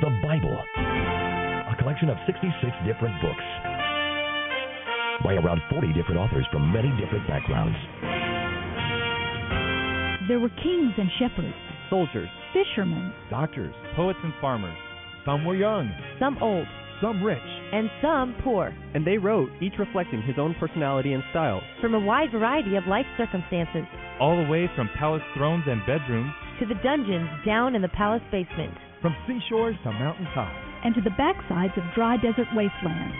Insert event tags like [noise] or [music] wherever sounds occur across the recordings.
The Bible, a collection of 66 different books by around 40 different authors from many different backgrounds. There were kings and shepherds, soldiers, fishermen, doctors, poets, and farmers. Some were young, some old, some rich, and some poor. And they wrote, each reflecting his own personality and style, from a wide variety of life circumstances, all the way from palace thrones and bedrooms to the dungeons down in the palace basement, from seashores to mountain tops, and to the backsides of dry desert wastelands.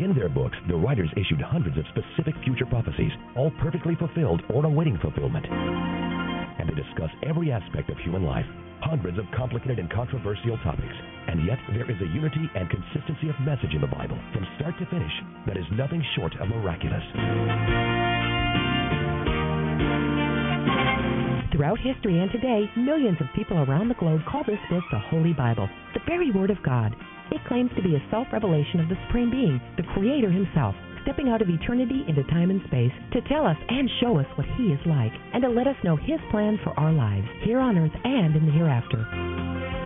In their books, the writers issued hundreds of specific future prophecies, all perfectly fulfilled or awaiting fulfillment. And they discuss every aspect of human life, hundreds of complicated and controversial topics. And yet, there is a unity and consistency of message in the Bible, from start to finish, that is nothing short of miraculous. Throughout history and today, millions of people around the globe call this book the Holy Bible, the very Word of God. It claims to be a self revelation of the Supreme Being, the Creator Himself, stepping out of eternity into time and space to tell us and show us what He is like, and to let us know His plan for our lives, here on earth and in the hereafter.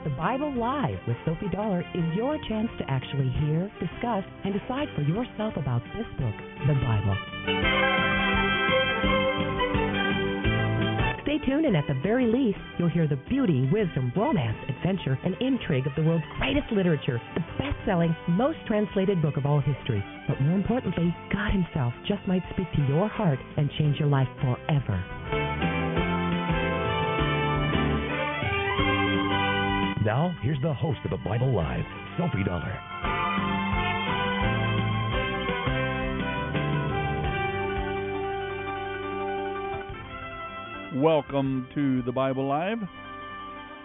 The Bible Live with Soapy Dollar is your chance to actually hear, discuss, and decide for yourself about this book, the Bible. Stay tuned, and at the very least, you'll hear the beauty, wisdom, romance, adventure, and intrigue of the world's greatest literature, the best selling, most translated book of all history. But more importantly, God Himself just might speak to your heart and change your life forever. Now, here's the host of the Bible Live, Soapy Dollar. Welcome to the Bible Live.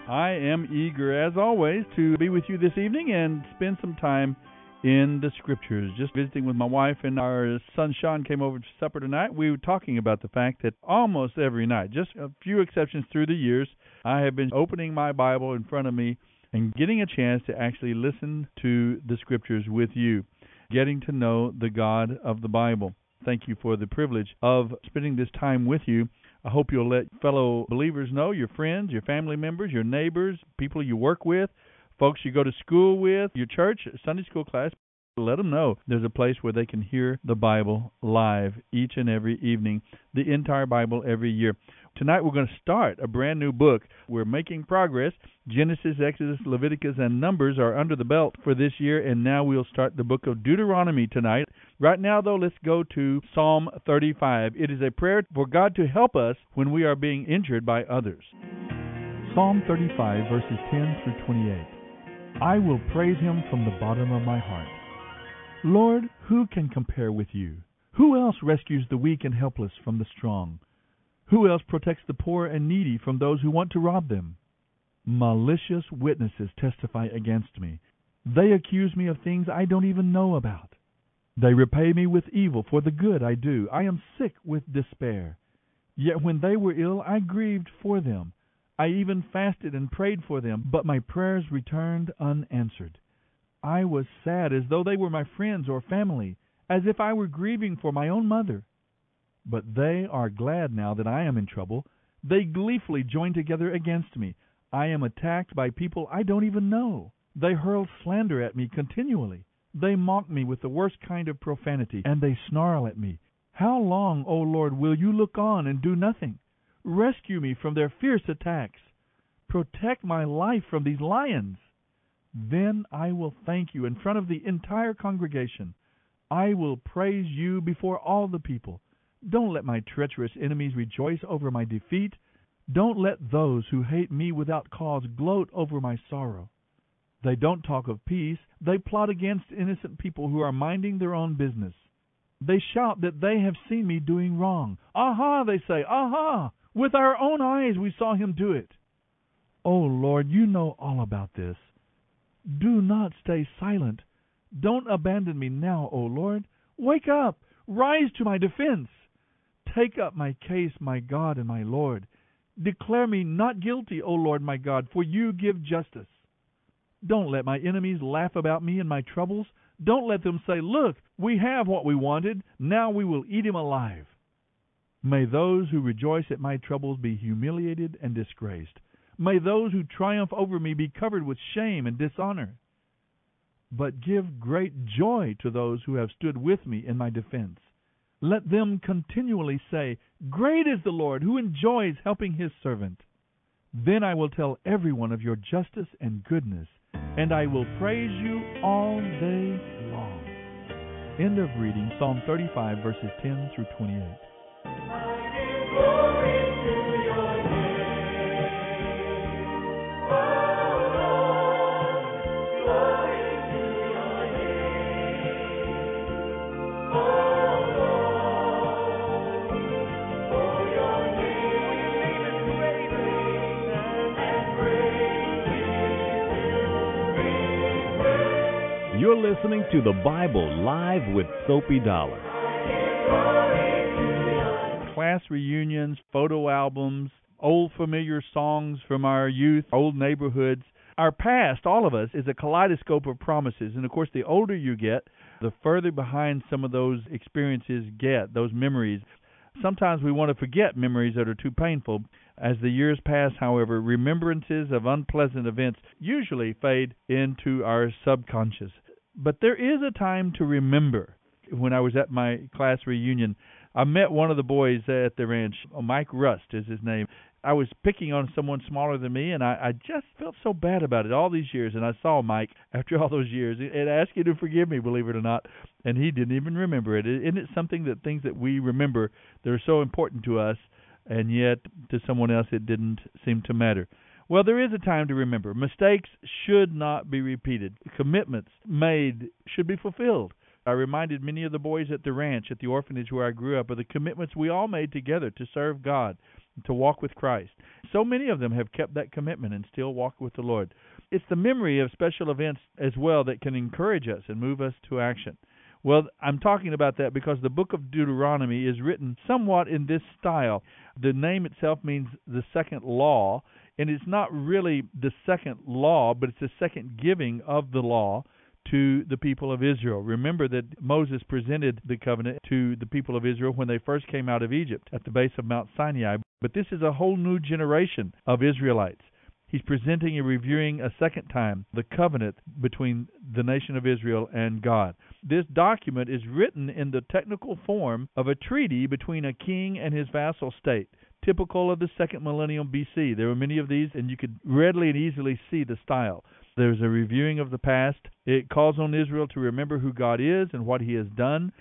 I am eager, as always, to be with you this evening and spend some time in the Scriptures. Just visiting with my wife and our son Sean came over to supper tonight. We were talking about the fact that almost every night, just a few exceptions through the years, I have been opening my Bible in front of me and getting a chance to actually listen to the Scriptures with you, getting to know the God of the Bible. Thank you for the privilege of spending this time with you. I hope you'll let fellow believers know, your friends, your family members, your neighbors, people you work with, folks you go to school with, your church, Sunday school class. Let them know there's a place where they can hear the Bible live each and every evening, the entire Bible every year. Tonight we're going to start a brand new book. We're making progress. Genesis, Exodus, Leviticus, and Numbers are under the belt for this year, and now we'll start the book of Deuteronomy tonight. Right now, though, let's go to Psalm 35. It is a prayer for God to help us when we are being injured by others. Psalm 35, verses 10 through 28. I will praise him from the bottom of my heart. Lord, who can compare with you? Who else rescues the weak and helpless from the strong? Who else protects the poor and needy from those who want to rob them? Malicious witnesses testify against me. They accuse me of things I don't even know about. They repay me with evil for the good I do. I am sick with despair. Yet when they were ill, I grieved for them. I even fasted and prayed for them, but my prayers returned unanswered. I was sad as though they were my friends or family, as if I were grieving for my own mother. But they are glad now that I am in trouble. They gleefully join together against me. I am attacked by people I don't even know. They hurl slander at me continually. They mock me with the worst kind of profanity, and they snarl at me. How long, O Lord, will you look on and do nothing? Rescue me from their fierce attacks. Protect my life from these lions. Then I will thank you in front of the entire congregation. I will praise you before all the people. Don't let my treacherous enemies rejoice over my defeat. Don't let those who hate me without cause gloat over my sorrow. They don't talk of peace. They plot against innocent people who are minding their own business. They shout that they have seen me doing wrong. Aha, they say, aha! With our own eyes we saw him do it. Oh Lord, you know all about this. Do not stay silent. Don't abandon me now, O Lord. Wake up! Rise to my defense! Take up my case, my God and my Lord. Declare me not guilty, O Lord my God, for you give justice. Don't let my enemies laugh about me and my troubles. Don't let them say, Look, we have what we wanted. Now we will eat him alive. May those who rejoice at my troubles be humiliated and disgraced. May those who triumph over me be covered with shame and dishonor. But give great joy to those who have stood with me in my defense. Let them continually say, Great is the Lord, who enjoys helping his servant. Then I will tell everyone of your justice and goodness, and I will praise you all day long. End of reading Psalm 35, verses 10 through 28. You're listening to the Bible Live with Soapy Dollar. Class reunions, photo albums, old familiar songs from our youth, old neighborhoods. Our past, all of us, is a kaleidoscope of promises. And of course, the older you get, the further behind some of those experiences get, those memories. Sometimes we want to forget memories that are too painful. As the years pass, however, remembrances of unpleasant events usually fade into our subconscious. But there is a time to remember. When I was at my class reunion, I met one of the boys at the ranch. Oh, Mike Rust is his name. I was picking on someone smaller than me, and I, I just felt so bad about it all these years. And I saw Mike [laughs] after all those years and asked him to forgive me, believe it or not, and he didn't even remember it. Isn't it something that things that we remember that are so important to us, and yet to someone else it didn't seem to matter? Well, there is a time to remember. Mistakes should not be repeated. Commitments made should be fulfilled. I reminded many of the boys at the ranch, at the orphanage where I grew up, of the commitments we all made together to serve God, to walk with Christ. So many of them have kept that commitment and still walk with the Lord. It's the memory of special events as well that can encourage us and move us to action. Well, I'm talking about that because the book of Deuteronomy is written somewhat in this style. The name itself means the second law, and it's not really the second law, but it's the second giving of the law to the people of Israel. Remember that Moses presented the covenant to the people of Israel when they first came out of Egypt at the base of Mount Sinai. But this is a whole new generation of Israelites. He's presenting and reviewing a second time the covenant between the nation of Israel and God. This document is written in the technical form of a treaty between a king and his vassal state typical of the second millennium BC. There were many of these, and you could readily and easily see the style. There's a reviewing of the past. It calls on Israel to remember who God is and what He has done.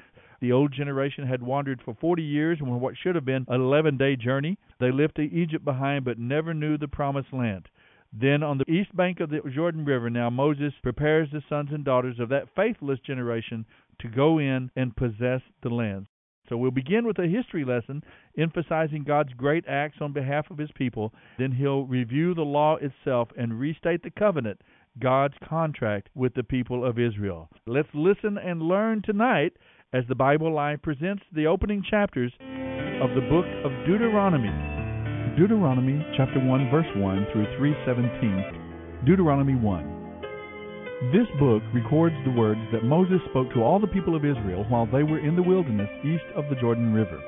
The old generation had wandered for 40 years on what should have been an 11 day journey. They left Egypt behind but never knew the promised land. Then on the east bank of the Jordan River, now Moses prepares the sons and daughters of that faithless generation to go in and possess the land. So we'll begin with a history lesson emphasizing God's great acts on behalf of his people. Then he'll review the law itself and restate the covenant, God's contract with the people of Israel. Let's listen and learn tonight as the Bible Live presents the opening chapters of the book of Deuteronomy. Deuteronomy chapter 1 verse 1 through 317. Deuteronomy 1. This book records the words that Moses spoke to all the people of Israel while they were in the wilderness east of the Jordan River.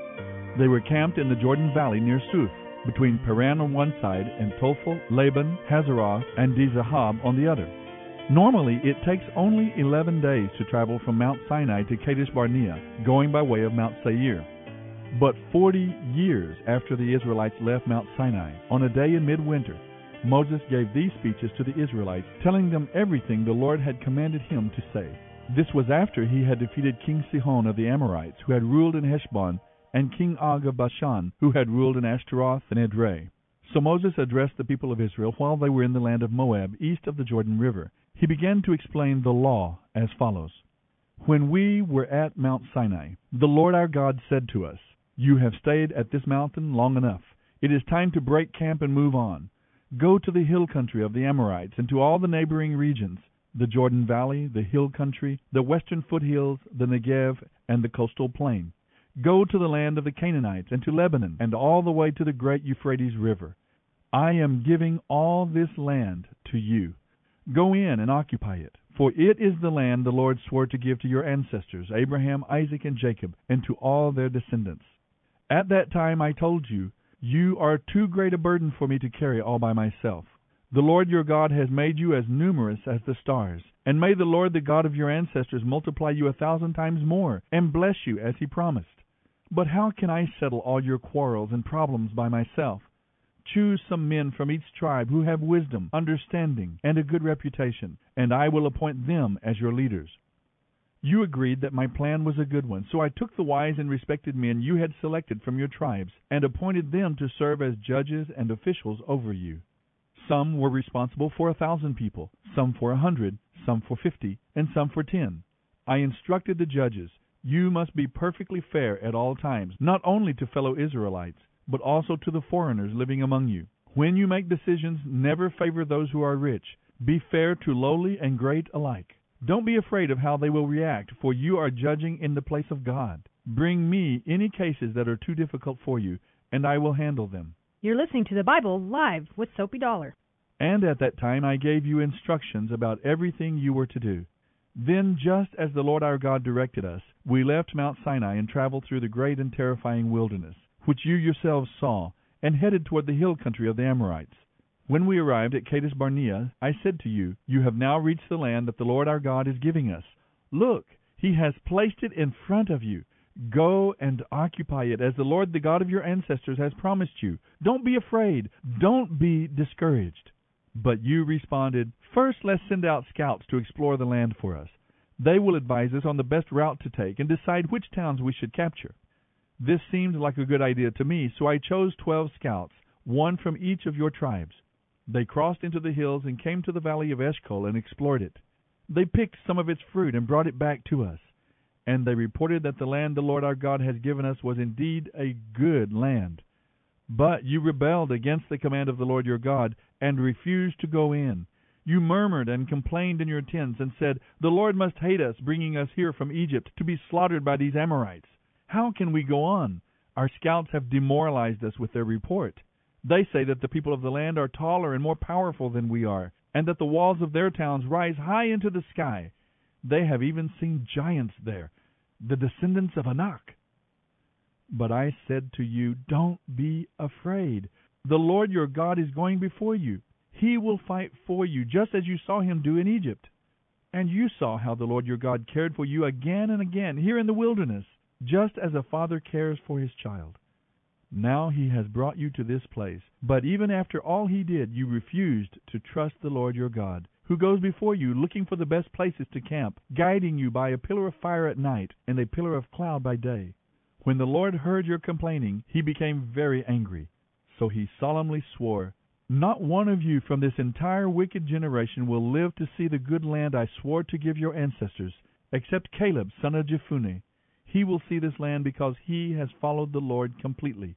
They were camped in the Jordan Valley near Suph, between Paran on one side and Tophel, Laban, Hazeroth, and Dizahab on the other. Normally, it takes only 11 days to travel from Mount Sinai to Kadesh Barnea, going by way of Mount Seir. But 40 years after the Israelites left Mount Sinai, on a day in midwinter, Moses gave these speeches to the Israelites, telling them everything the Lord had commanded him to say. This was after he had defeated King Sihon of the Amorites, who had ruled in Heshbon, and King Og of Bashan, who had ruled in Ashtaroth and Edrei. So Moses addressed the people of Israel while they were in the land of Moab, east of the Jordan River. He began to explain the law as follows When we were at Mount Sinai, the Lord our God said to us, You have stayed at this mountain long enough. It is time to break camp and move on. Go to the hill country of the Amorites and to all the neighboring regions the Jordan Valley, the hill country, the western foothills, the Negev, and the coastal plain. Go to the land of the Canaanites and to Lebanon and all the way to the great Euphrates River. I am giving all this land to you. Go in and occupy it, for it is the land the Lord swore to give to your ancestors, Abraham, Isaac, and Jacob, and to all their descendants. At that time I told you, You are too great a burden for me to carry all by myself. The Lord your God has made you as numerous as the stars. And may the Lord, the God of your ancestors, multiply you a thousand times more, and bless you as he promised. But how can I settle all your quarrels and problems by myself? Choose some men from each tribe who have wisdom, understanding, and a good reputation, and I will appoint them as your leaders. You agreed that my plan was a good one, so I took the wise and respected men you had selected from your tribes and appointed them to serve as judges and officials over you. Some were responsible for a thousand people, some for a hundred, some for fifty, and some for ten. I instructed the judges, You must be perfectly fair at all times, not only to fellow Israelites, but also to the foreigners living among you. When you make decisions, never favor those who are rich. Be fair to lowly and great alike. Don't be afraid of how they will react, for you are judging in the place of God. Bring me any cases that are too difficult for you, and I will handle them. You're listening to the Bible live with Soapy Dollar. And at that time I gave you instructions about everything you were to do. Then, just as the Lord our God directed us, we left Mount Sinai and traveled through the great and terrifying wilderness, which you yourselves saw, and headed toward the hill country of the Amorites. When we arrived at Kadesh Barnea, I said to you, You have now reached the land that the Lord our God is giving us. Look, he has placed it in front of you. Go and occupy it as the Lord the God of your ancestors has promised you. Don't be afraid. Don't be discouraged. But you responded, First let's send out scouts to explore the land for us. They will advise us on the best route to take and decide which towns we should capture. This seemed like a good idea to me, so I chose twelve scouts, one from each of your tribes. They crossed into the hills and came to the valley of Eshcol and explored it. They picked some of its fruit and brought it back to us. And they reported that the land the Lord our God has given us was indeed a good land. But you rebelled against the command of the Lord your God and refused to go in. You murmured and complained in your tents and said, The Lord must hate us, bringing us here from Egypt to be slaughtered by these Amorites. How can we go on? Our scouts have demoralized us with their report. They say that the people of the land are taller and more powerful than we are, and that the walls of their towns rise high into the sky. They have even seen giants there, the descendants of Anak. But I said to you, Don't be afraid. The Lord your God is going before you. He will fight for you, just as you saw him do in Egypt. And you saw how the Lord your God cared for you again and again here in the wilderness, just as a father cares for his child. Now he has brought you to this place. But even after all he did, you refused to trust the Lord your God, who goes before you, looking for the best places to camp, guiding you by a pillar of fire at night and a pillar of cloud by day. When the Lord heard your complaining, he became very angry. So he solemnly swore, Not one of you from this entire wicked generation will live to see the good land I swore to give your ancestors, except Caleb, son of Jephunneh. He will see this land because he has followed the Lord completely.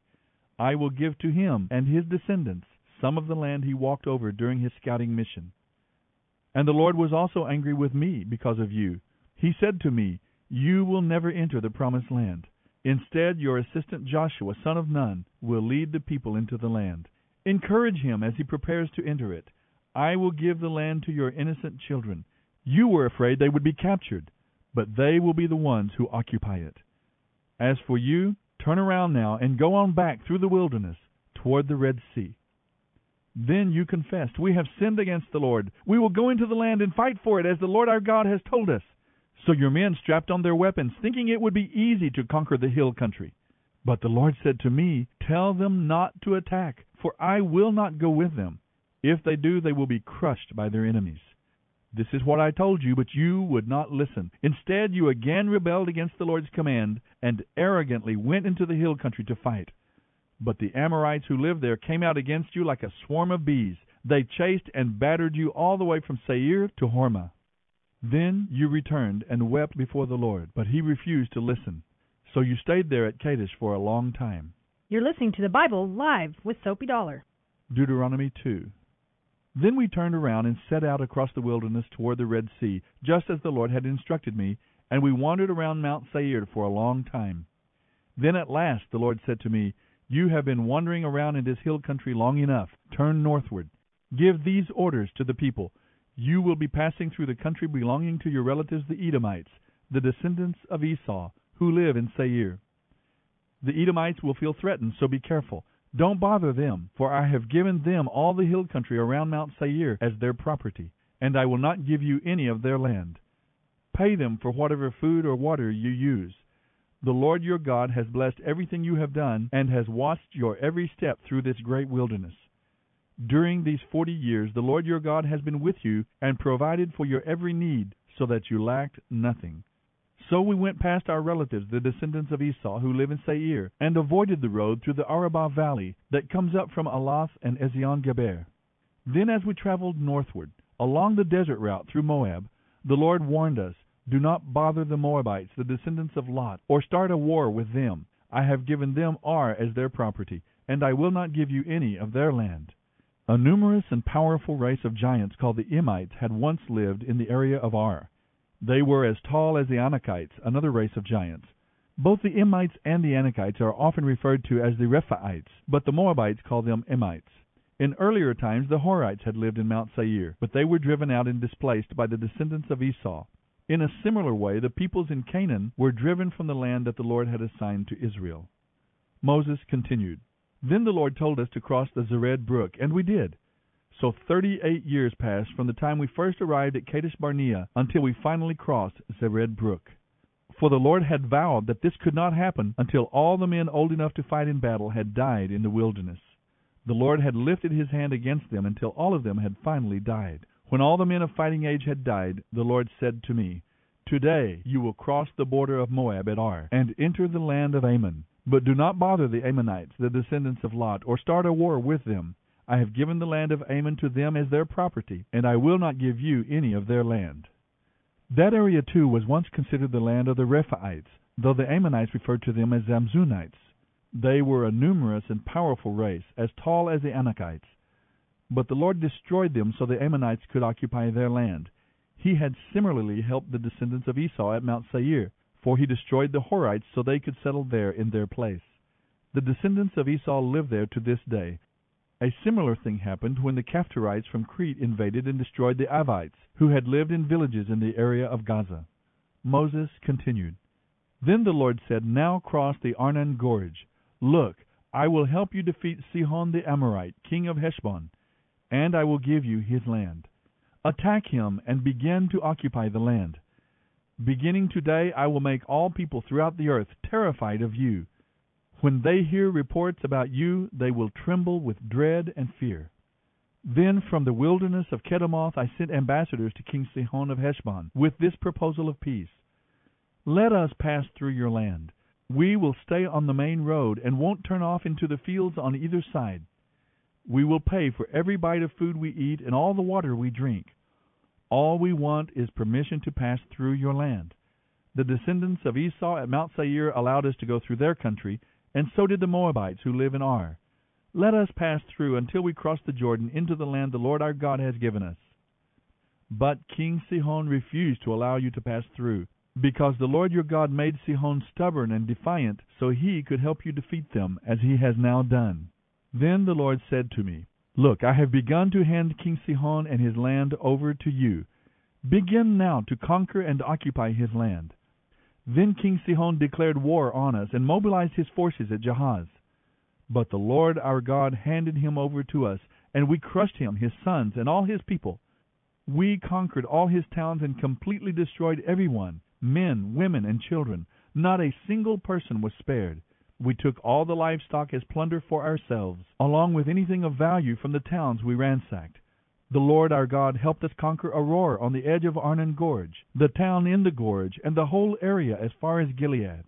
I will give to him and his descendants some of the land he walked over during his scouting mission. And the Lord was also angry with me because of you. He said to me, You will never enter the promised land. Instead, your assistant Joshua, son of Nun, will lead the people into the land. Encourage him as he prepares to enter it. I will give the land to your innocent children. You were afraid they would be captured but they will be the ones who occupy it. As for you, turn around now and go on back through the wilderness toward the Red Sea. Then you confessed, We have sinned against the Lord. We will go into the land and fight for it as the Lord our God has told us. So your men strapped on their weapons, thinking it would be easy to conquer the hill country. But the Lord said to me, Tell them not to attack, for I will not go with them. If they do, they will be crushed by their enemies. This is what I told you, but you would not listen. Instead, you again rebelled against the Lord's command, and arrogantly went into the hill country to fight. But the Amorites who lived there came out against you like a swarm of bees. They chased and battered you all the way from Seir to Hormah. Then you returned and wept before the Lord, but he refused to listen. So you stayed there at Kadesh for a long time. You're listening to the Bible live with Soapy Dollar. Deuteronomy 2. Then we turned around and set out across the wilderness toward the Red Sea, just as the Lord had instructed me, and we wandered around Mount Seir for a long time. Then at last the Lord said to me, You have been wandering around in this hill country long enough. Turn northward. Give these orders to the people. You will be passing through the country belonging to your relatives the Edomites, the descendants of Esau, who live in Seir. The Edomites will feel threatened, so be careful. Don't bother them, for I have given them all the hill country around Mount Seir as their property, and I will not give you any of their land. Pay them for whatever food or water you use. The Lord your God has blessed everything you have done, and has watched your every step through this great wilderness. During these forty years the Lord your God has been with you, and provided for your every need, so that you lacked nothing. So we went past our relatives, the descendants of Esau, who live in Seir, and avoided the road through the Arabah valley that comes up from Alath and Ezion Geber. Then, as we traveled northward, along the desert route through Moab, the Lord warned us, Do not bother the Moabites, the descendants of Lot, or start a war with them. I have given them Ar as their property, and I will not give you any of their land. A numerous and powerful race of giants called the Emites had once lived in the area of Ar. They were as tall as the Anakites, another race of giants. Both the Emites and the Anakites are often referred to as the Rephaites, but the Moabites call them Emites. In earlier times the Horites had lived in Mount Seir, but they were driven out and displaced by the descendants of Esau. In a similar way the peoples in Canaan were driven from the land that the Lord had assigned to Israel. Moses continued, Then the Lord told us to cross the Zered brook, and we did. So thirty-eight years passed from the time we first arrived at Kadesh Barnea until we finally crossed Zered brook. For the Lord had vowed that this could not happen until all the men old enough to fight in battle had died in the wilderness. The Lord had lifted his hand against them until all of them had finally died. When all the men of fighting age had died, the Lord said to me, Today you will cross the border of Moab at Ar, and enter the land of Ammon. But do not bother the Ammonites, the descendants of Lot, or start a war with them. I have given the land of Ammon to them as their property, and I will not give you any of their land. That area too was once considered the land of the Rephaites, though the Ammonites referred to them as Zamzummites. They were a numerous and powerful race, as tall as the Anakites. But the Lord destroyed them so the Ammonites could occupy their land. He had similarly helped the descendants of Esau at Mount Seir, for he destroyed the Horites so they could settle there in their place. The descendants of Esau live there to this day. A similar thing happened when the Caphtorites from Crete invaded and destroyed the Avites, who had lived in villages in the area of Gaza. Moses continued, Then the Lord said, Now cross the Arnon Gorge. Look, I will help you defeat Sihon the Amorite, king of Heshbon, and I will give you his land. Attack him and begin to occupy the land. Beginning today, I will make all people throughout the earth terrified of you. When they hear reports about you, they will tremble with dread and fear. Then from the wilderness of Kedemoth I sent ambassadors to King Sihon of Heshbon with this proposal of peace. Let us pass through your land. We will stay on the main road and won't turn off into the fields on either side. We will pay for every bite of food we eat and all the water we drink. All we want is permission to pass through your land. The descendants of Esau at Mount Seir allowed us to go through their country, and so did the Moabites who live in Ar. Let us pass through until we cross the Jordan into the land the Lord our God has given us. But King Sihon refused to allow you to pass through, because the Lord your God made Sihon stubborn and defiant, so he could help you defeat them, as he has now done. Then the Lord said to me, Look, I have begun to hand King Sihon and his land over to you. Begin now to conquer and occupy his land. Then King Sihon declared war on us and mobilized his forces at Jahaz. But the Lord our God handed him over to us, and we crushed him, his sons, and all his people. We conquered all his towns and completely destroyed everyone men, women, and children. Not a single person was spared. We took all the livestock as plunder for ourselves, along with anything of value from the towns we ransacked. The Lord our God helped us conquer Aroer on the edge of Arnon Gorge, the town in the gorge, and the whole area as far as Gilead.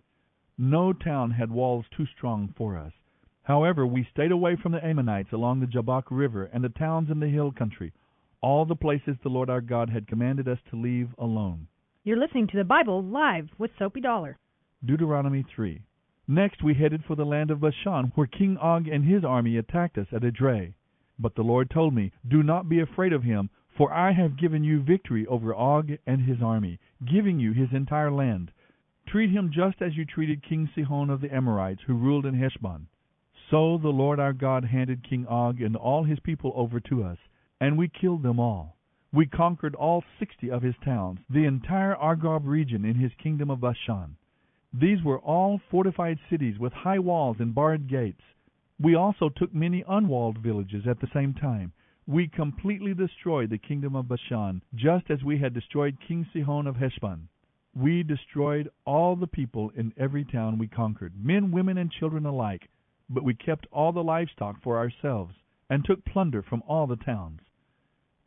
No town had walls too strong for us. However, we stayed away from the Ammonites along the Jabbok River and the towns in the hill country, all the places the Lord our God had commanded us to leave alone. You're listening to the Bible live with Soapy Dollar. Deuteronomy 3. Next we headed for the land of Bashan, where King Og and his army attacked us at Edrei. But the Lord told me, Do not be afraid of him, for I have given you victory over Og and his army, giving you his entire land. Treat him just as you treated King Sihon of the Amorites, who ruled in Heshbon. So the Lord our God handed King Og and all his people over to us, and we killed them all. We conquered all sixty of his towns, the entire Argob region in his kingdom of Bashan. These were all fortified cities with high walls and barred gates. We also took many unwalled villages at the same time. We completely destroyed the kingdom of Bashan, just as we had destroyed King Sihon of Heshbon. We destroyed all the people in every town we conquered, men, women, and children alike, but we kept all the livestock for ourselves, and took plunder from all the towns.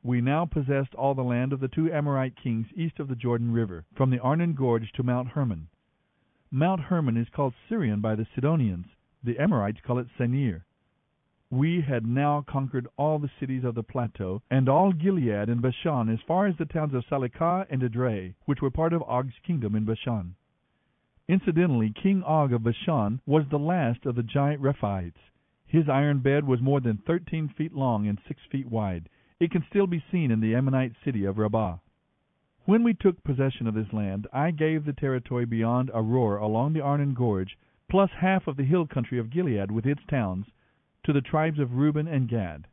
We now possessed all the land of the two Amorite kings east of the Jordan River, from the Arnon Gorge to Mount Hermon. Mount Hermon is called Sirion by the Sidonians, the Amorites call it Senir. We had now conquered all the cities of the plateau, and all Gilead and Bashan as far as the towns of Salecah and Edrei, which were part of Og's kingdom in Bashan. Incidentally, King Og of Bashan was the last of the giant Rephaites. His iron bed was more than thirteen feet long and six feet wide. It can still be seen in the Ammonite city of Rabbah. When we took possession of this land, I gave the territory beyond Aroer along the Arnon Gorge, plus half of the hill country of Gilead with its towns, to the tribes of Reuben and Gad.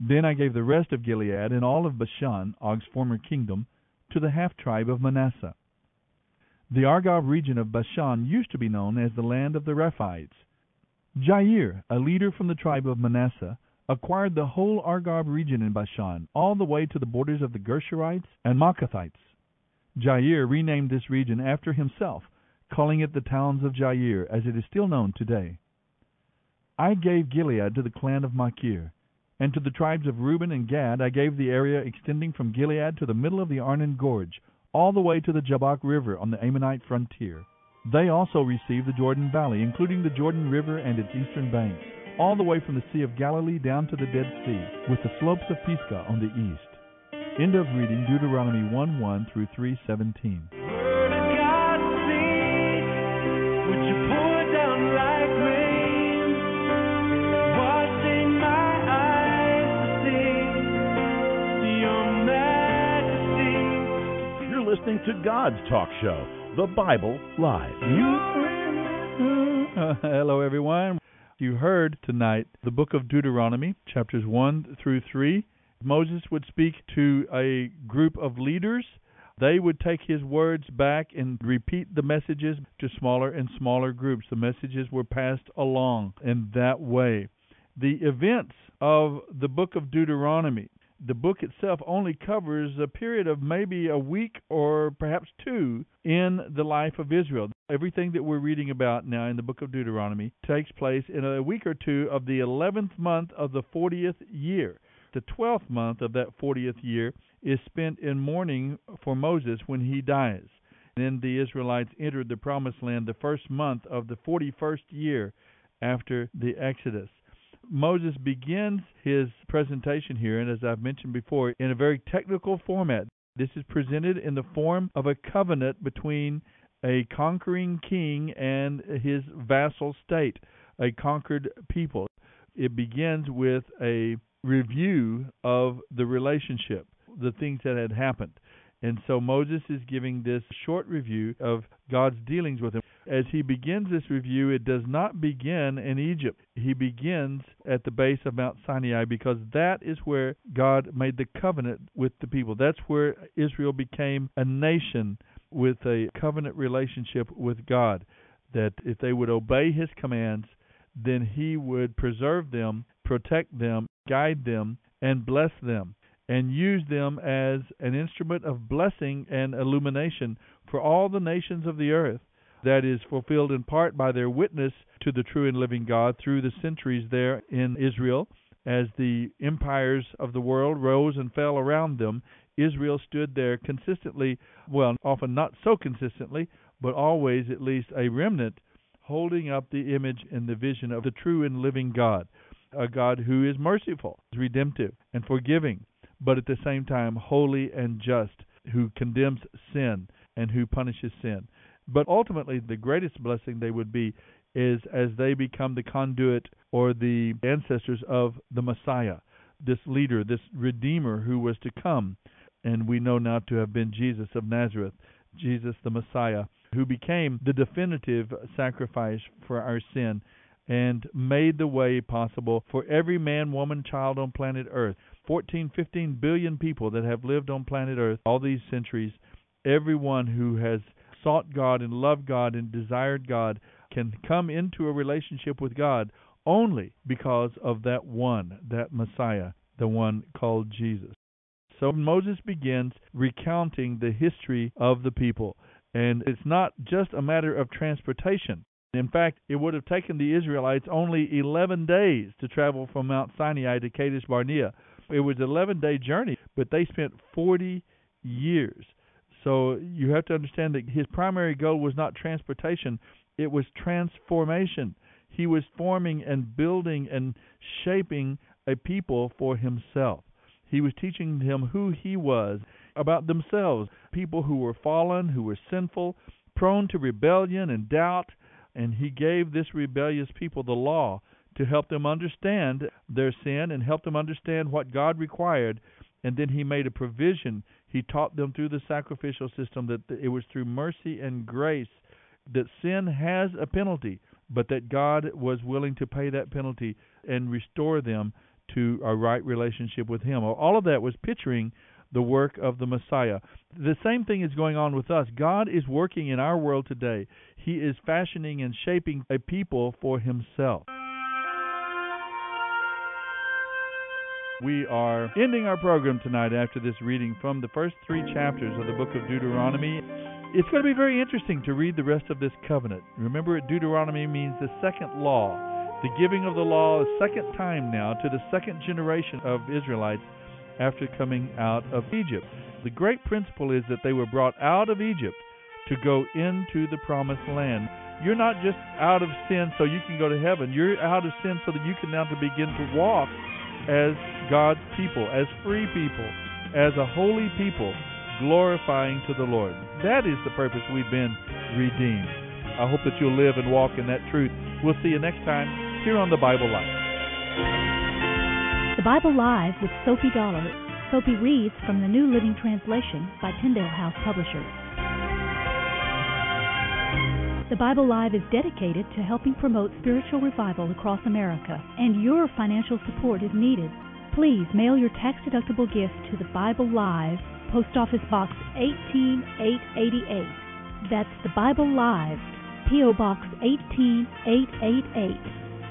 Then I gave the rest of Gilead and all of Bashan, Og's former kingdom, to the half tribe of Manasseh. The Argob region of Bashan used to be known as the land of the Rephaites. Jair, a leader from the tribe of Manasseh, acquired the whole Argob region in Bashan, all the way to the borders of the Geshurites and Maacathites. Jair renamed this region after himself, calling it the towns of Jair, as it is still known today. I gave Gilead to the clan of Machir, and to the tribes of Reuben and Gad I gave the area extending from Gilead to the middle of the Arnon Gorge, all the way to the Jabbok River on the Ammonite frontier. They also received the Jordan Valley, including the Jordan River and its eastern banks, all the way from the Sea of Galilee down to the Dead Sea, with the slopes of Pisgah on the east. End of reading Deuteronomy 1 1 through 317. Listening to God's Talk Show, The Bible Live. [laughs] Hello, everyone. You heard tonight the book of Deuteronomy, chapters 1 through 3. Moses would speak to a group of leaders. They would take his words back and repeat the messages to smaller and smaller groups. The messages were passed along in that way. The events of the book of Deuteronomy the book itself only covers a period of maybe a week or perhaps two in the life of Israel. Everything that we're reading about now in the book of Deuteronomy takes place in a week or two of the 11th month of the 40th year. The 12th month of that 40th year is spent in mourning for Moses when he dies. Then the Israelites entered the promised land the first month of the 41st year after the Exodus. Moses begins his presentation here, and as I've mentioned before, in a very technical format. This is presented in the form of a covenant between a conquering king and his vassal state, a conquered people. It begins with a review of the relationship, the things that had happened. And so Moses is giving this short review of God's dealings with him. As he begins this review, it does not begin in Egypt. He begins at the base of Mount Sinai because that is where God made the covenant with the people. That's where Israel became a nation with a covenant relationship with God. That if they would obey his commands, then he would preserve them, protect them, guide them, and bless them and use them as an instrument of blessing and illumination for all the nations of the earth. That is fulfilled in part by their witness to the true and living God through the centuries there in Israel. As the empires of the world rose and fell around them, Israel stood there consistently, well, often not so consistently, but always at least a remnant, holding up the image and the vision of the true and living God, a God who is merciful, redemptive, and forgiving, but at the same time holy and just, who condemns sin and who punishes sin. But ultimately, the greatest blessing they would be is as they become the conduit or the ancestors of the Messiah, this leader, this Redeemer who was to come. And we know now to have been Jesus of Nazareth, Jesus the Messiah, who became the definitive sacrifice for our sin and made the way possible for every man, woman, child on planet Earth 14, 15 billion people that have lived on planet Earth all these centuries, everyone who has sought God and loved God and desired God can come into a relationship with God only because of that one, that Messiah, the one called Jesus. So Moses begins recounting the history of the people. And it's not just a matter of transportation. In fact, it would have taken the Israelites only 11 days to travel from Mount Sinai to Kadesh Barnea. It was an 11 day journey, but they spent 40 years. So you have to understand that his primary goal was not transportation, it was transformation. He was forming and building and shaping a people for himself. He was teaching them who he was, about themselves, people who were fallen, who were sinful, prone to rebellion and doubt, and he gave this rebellious people the law to help them understand their sin and help them understand what God required. And then he made a provision. He taught them through the sacrificial system that it was through mercy and grace that sin has a penalty, but that God was willing to pay that penalty and restore them to a right relationship with Him. All of that was picturing the work of the Messiah. The same thing is going on with us. God is working in our world today. He is fashioning and shaping a people for Himself. We are ending our program tonight after this reading from the first three chapters of the book of Deuteronomy. It's going to be very interesting to read the rest of this covenant. Remember, Deuteronomy means the second law, the giving of the law a second time now to the second generation of Israelites after coming out of Egypt. The great principle is that they were brought out of Egypt to go into the promised land. You're not just out of sin so you can go to heaven. You're out of sin so that you can now to begin to walk as God's people, as free people, as a holy people, glorifying to the Lord. That is the purpose we've been redeemed. I hope that you'll live and walk in that truth. We'll see you next time here on the Bible Live. The Bible Live with Soapy Dollar. Soapy reads from the New Living Translation by Tyndale House Publishers. The Bible Live is dedicated to helping promote spiritual revival across America, and your financial support is needed. Please mail your tax deductible gift to the Bible Live, Post Office Box 18888. That's the Bible Live, P.O. Box 18888,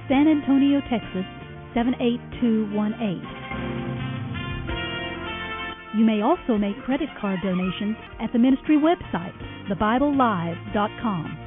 San Antonio, Texas 78218. You may also make credit card donations at the ministry website, thebiblelive.com.